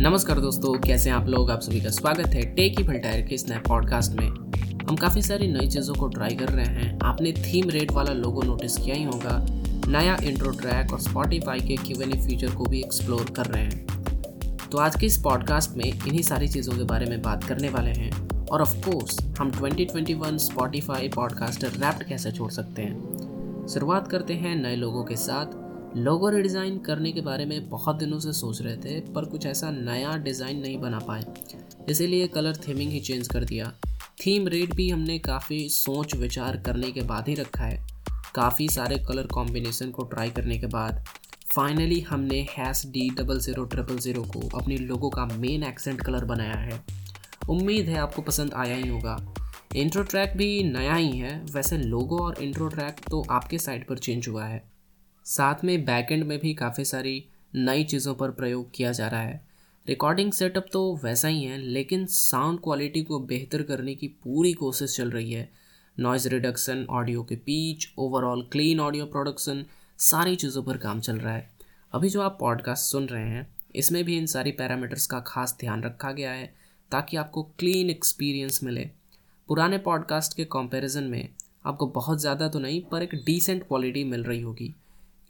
नमस्कार दोस्तों, कैसे हैं आप लोग? आप सभी का स्वागत है टेक ही टायर के इस नए पॉडकास्ट में। हम काफ़ी सारी नई चीज़ों को ट्राई कर रहे हैं। आपने थीम रेट वाला लोगो नोटिस किया ही होगा। नया इंट्रो ट्रैक और स्पॉटिफाई के क्यू एन फीचर को भी एक्सप्लोर कर रहे हैं। तो आज के इस पॉडकास्ट में इन्हीं सारी चीज़ों के बारे में बात करने वाले हैं। और ऑफ़ कोर्स हम 2021 स्पॉटिफाई पॉडकास्टर रैप्ट कैसे छोड़ सकते हैं? शुरुआत करते हैं नए लोगों के साथ। लोगो रिडिज़ाइन करने के बारे में बहुत दिनों से सोच रहे थे, पर कुछ ऐसा नया डिज़ाइन नहीं बना पाए। इसीलिए कलर थीमिंग ही चेंज कर दिया। थीम रेट भी हमने काफ़ी सोच विचार करने के बाद ही रखा है। काफ़ी सारे कलर कॉम्बिनेशन को ट्राई करने के बाद। फाइनली हमने hash D double zero triple zero को अपने लोगों का मेन एक्सेंट कलर बनाया है। उम्मीद है आपको पसंद आया ही होगा। इंट्रो ट्रैक भी नया ही है। वैसे लोगो और इंट्रो ट्रैक तो आपके साइड पर चेंज हुआ है। साथ में बैकएंड में भी काफ़ी सारी नई चीज़ों पर प्रयोग किया जा रहा है। रिकॉर्डिंग सेटअप तो वैसा ही है, लेकिन साउंड क्वालिटी को बेहतर करने की पूरी कोशिश चल रही है। नॉइज़ रिडक्शन ऑडियो के peach overall clean audio production सारी चीज़ों पर काम चल रहा है। अभी जो आप पॉडकास्ट सुन रहे हैं, इसमें भी इन सारी पैरामीटर्स का खास ध्यान रखा गया है, ताकि आपको क्लीन एक्सपीरियंस मिले। पुराने पॉडकास्ट के कंपैरिजन में आपको बहुत ज़्यादा तो नहीं, पर एक डिसेंट क्वालिटी मिल रही होगी।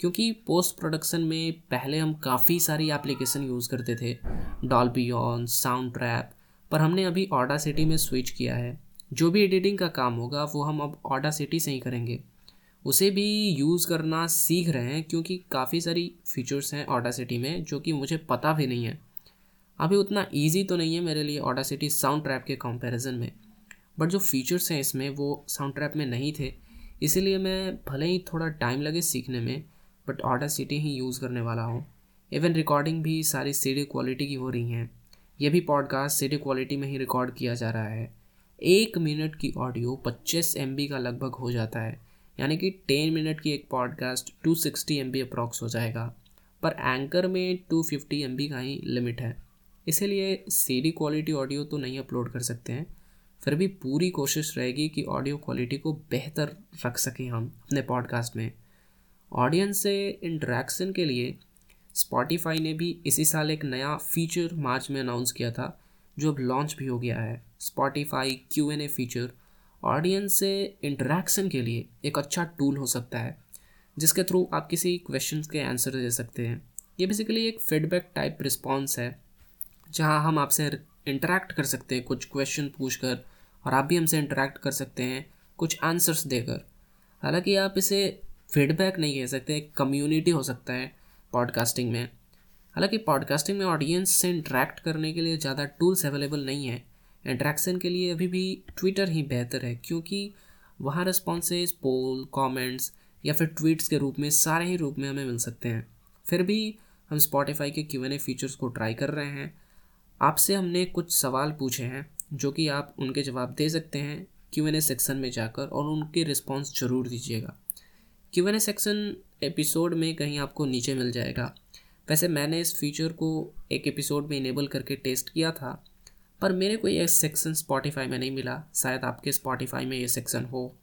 क्योंकि पोस्ट प्रोडक्शन में पहले हम काफ़ी सारी एप्लीकेशन यूज़ करते थे डॉल्बी ऑन साउंड ट्रैप पर हमने अभी ऑडा सिटी में स्विच किया है। जो भी एडिटिंग का काम होगा, वो हम अब ऑडा सिटी से ही करेंगे। उसे भी यूज़ करना सीख रहे हैं क्योंकि काफ़ी सारी फीचर्स हैं ऑडा सिटी में, जो कि मुझे पता भी नहीं है। अभी उतना ईजी तो नहीं है मेरे लिए ऑडा सिटी साउंड ट्रैप के कंपेरिजन में। बट जो फीचर्स हैं इसमें, वो साउंड ट्रैप में नहीं थे। इसीलिए मैं भले ही थोड़ा टाइम लगे सीखने में बट ऑडा सिटी ही यूज़ करने वाला हूँ। इवन रिकॉर्डिंग भी सारी सीडी क्वालिटी की हो रही हैं। यह भी पॉडकास्ट सीडी क्वालिटी में ही रिकॉर्ड किया जा रहा है। एक मिनट की ऑडियो पच्चीस एम का लगभग हो जाता है। यानी कि टेन मिनट की एक podcast two sixty M approx हो जाएगा। पर एंकर में टू फिफ्टी एम का ही लिमिट है। इसीलिए सी क्वालिटी ऑडियो तो नहीं अपलोड कर सकते हैं। फिर भी पूरी कोशिश रहेगी कि ऑडियो क्वालिटी को बेहतर रख सकें हम अपने पॉडकास्ट में। ऑडियंस से इंटरेक्शन के लिए स्पॉटिफाई ने भी इसी साल एक नया फीचर मार्च में अनाउंस किया था, जो अब लॉन्च भी हो गया है। Spotify Q N A feature audience से इंटरेक्शन के लिए एक अच्छा टूल हो सकता है, जिसके थ्रू आप किसी क्वेश्चन के आंसर दे सकते हैं। ये बेसिकली एक फीडबैक टाइप रिस्पॉन्स है, जहाँ हम आपसे इंटरेक्ट कर सकते हैं, कुछ क्वेश्चन पूछ कर और आप भी हमसे इंटरेक्ट कर सकते हैं, कुछ आंसर्स देकर। हालाँकि आप इसे फीडबैक नहीं कह सकते, एक कम्युनिटी हो सकता है पॉडकास्टिंग में। हालाँकि पॉडकास्टिंग में ऑडियंस से इंटरेक्ट करने के लिए ज़्यादा टूल्स अवेलेबल नहीं है। इंट्रैक्शन के लिए अभी भी ट्विटर ही बेहतर है, क्योंकि वहाँ रिस्पॉन्सेज पोल कमेंट्स या फिर ट्वीट्स के रूप में, सारे ही रूप में हमें मिल सकते हैं। फिर भी हम स्पॉटिफाई के क्यू एन ए फीचर्स को ट्राई कर रहे हैं। आपसे हमने कुछ सवाल पूछे हैं, जो कि आप उनके जवाब दे सकते हैं क्यू एन ए सेक्शन में जाकर, और उनके रिस्पॉन्स ज़रूर दीजिएगा। क्यू एन सेक्शन एपिसोड में कहीं आपको नीचे मिल जाएगा। वैसे मैंने इस फीचर को एक एपिसोड में इनेबल करके टेस्ट किया था, पर मेरे को ये सेक्शन स्पॉटिफाई में नहीं मिला। शायद आपके स्पॉटिफाई में ये सेक्शन हो।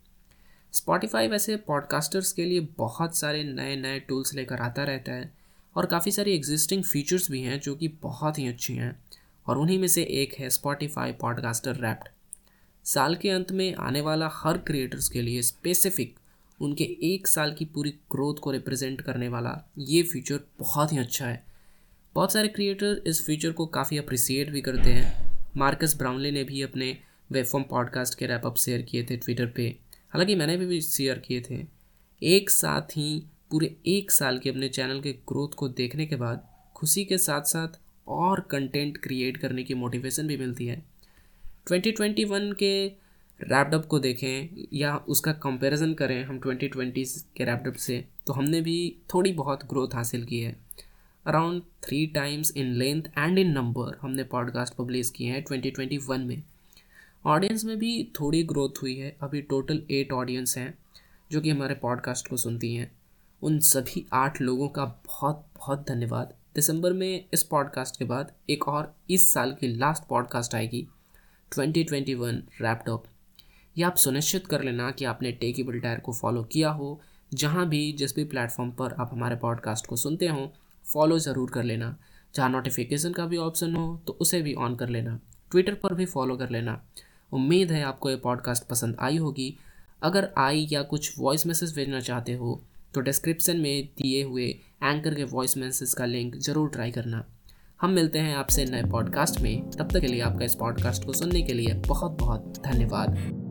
स्पॉटिफाई वैसे पॉडकास्टर्स के लिए बहुत सारे नए नए टूल्स लेकर आता रहता है, और काफ़ी सारी एग्जिस्टिंग फीचर्स भी हैं जो कि बहुत ही अच्छी हैं, और उन्हीं में से एक है स्पॉटिफाई पॉडकास्टर रैप्ड साल के अंत में आने वाला हर क्रिएटर्स के लिए स्पेसिफिक उनके एक साल की पूरी ग्रोथ को रिप्रेजेंट करने वाला ये फीचर बहुत ही अच्छा है। बहुत सारे क्रिएटर इस फीचर को काफ़ी अप्रिसिएट भी करते हैं। मार्कस ब्राउनले ने भी अपने वेबफॉर्म पॉडकास्ट के रैपअप शेयर किए थे ट्विटर पे। हालाँकि मैंने भी, भी शेयर किए थे। एक साथ ही पूरे एक साल के अपने चैनल के ग्रोथ को देखने के बाद खुशी के साथ साथ और कंटेंट क्रिएट करने की मोटिवेशन भी मिलती है। 2021 के रैपडअप को देखें या उसका कंपैरिजन करें हम 2020 के रैपडअप से तो हमने भी थोड़ी बहुत ग्रोथ हासिल की है। Around three times in length and in number हमने पॉडकास्ट पब्लिश किए हैं 2021 में। ऑडियंस में भी थोड़ी ग्रोथ हुई है। अभी टोटल एट ऑडियंस हैं जो कि हमारे पॉडकास्ट को सुनती हैं। उन सभी आठ लोगों का बहुत बहुत धन्यवाद। दिसंबर में इस पॉडकास्ट के बाद एक और इस साल की लास्ट पॉडकास्ट आएगी 2021 रैपटॉप या आप सुनिश्चित कर लेना कि आपने टेकेबल टायर को फॉलो किया हो। जहाँ भी, जिस भी प्लेटफॉर्म पर आप हमारे पॉडकास्ट को सुनते हो फॉलो ज़रूर कर लेना। जहाँ नोटिफिकेशन का भी ऑप्शन हो तो उसे भी ऑन कर लेना। ट्विटर पर भी फॉलो कर लेना। उम्मीद है आपको ये पॉडकास्ट पसंद आई होगी। अगर आई या कुछ वॉइस मैसेज भेजना चाहते हो तो डिस्क्रिप्शन में दिए हुए एंकर के वॉइस मैसेज का लिंक ज़रूर ट्राई करना। हम मिलते हैं आपसे नए पॉडकास्ट में। तब तक के लिए आपका इस पॉडकास्ट को सुनने के लिए बहुत बहुत धन्यवाद।